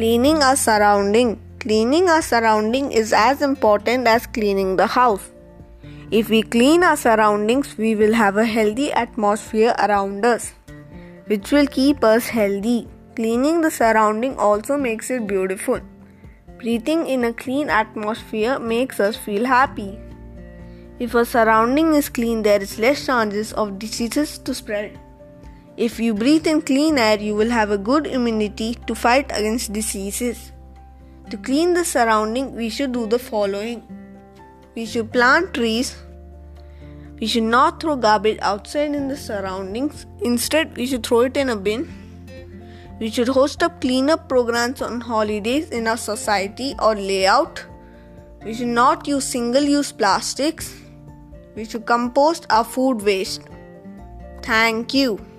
Cleaning our surrounding. Cleaning our surrounding is as important as cleaning the house. If we clean our surroundings, we will have a healthy atmosphere around us, which will keep us healthy. Cleaning the surrounding also makes it beautiful. Breathing in a clean atmosphere makes us feel happy. If a surrounding is clean, there is less chances of diseases to spread. If you breathe in clean air, you will have a good immunity to fight against diseases. To clean the surrounding, we should do the following. We should plant trees. We should not throw garbage outside in the surroundings. Instead, we should throw it in a bin. We should host up cleanup programs on holidays in our society or layout. We should not use single use plastics. We should compost our food waste. Thank you.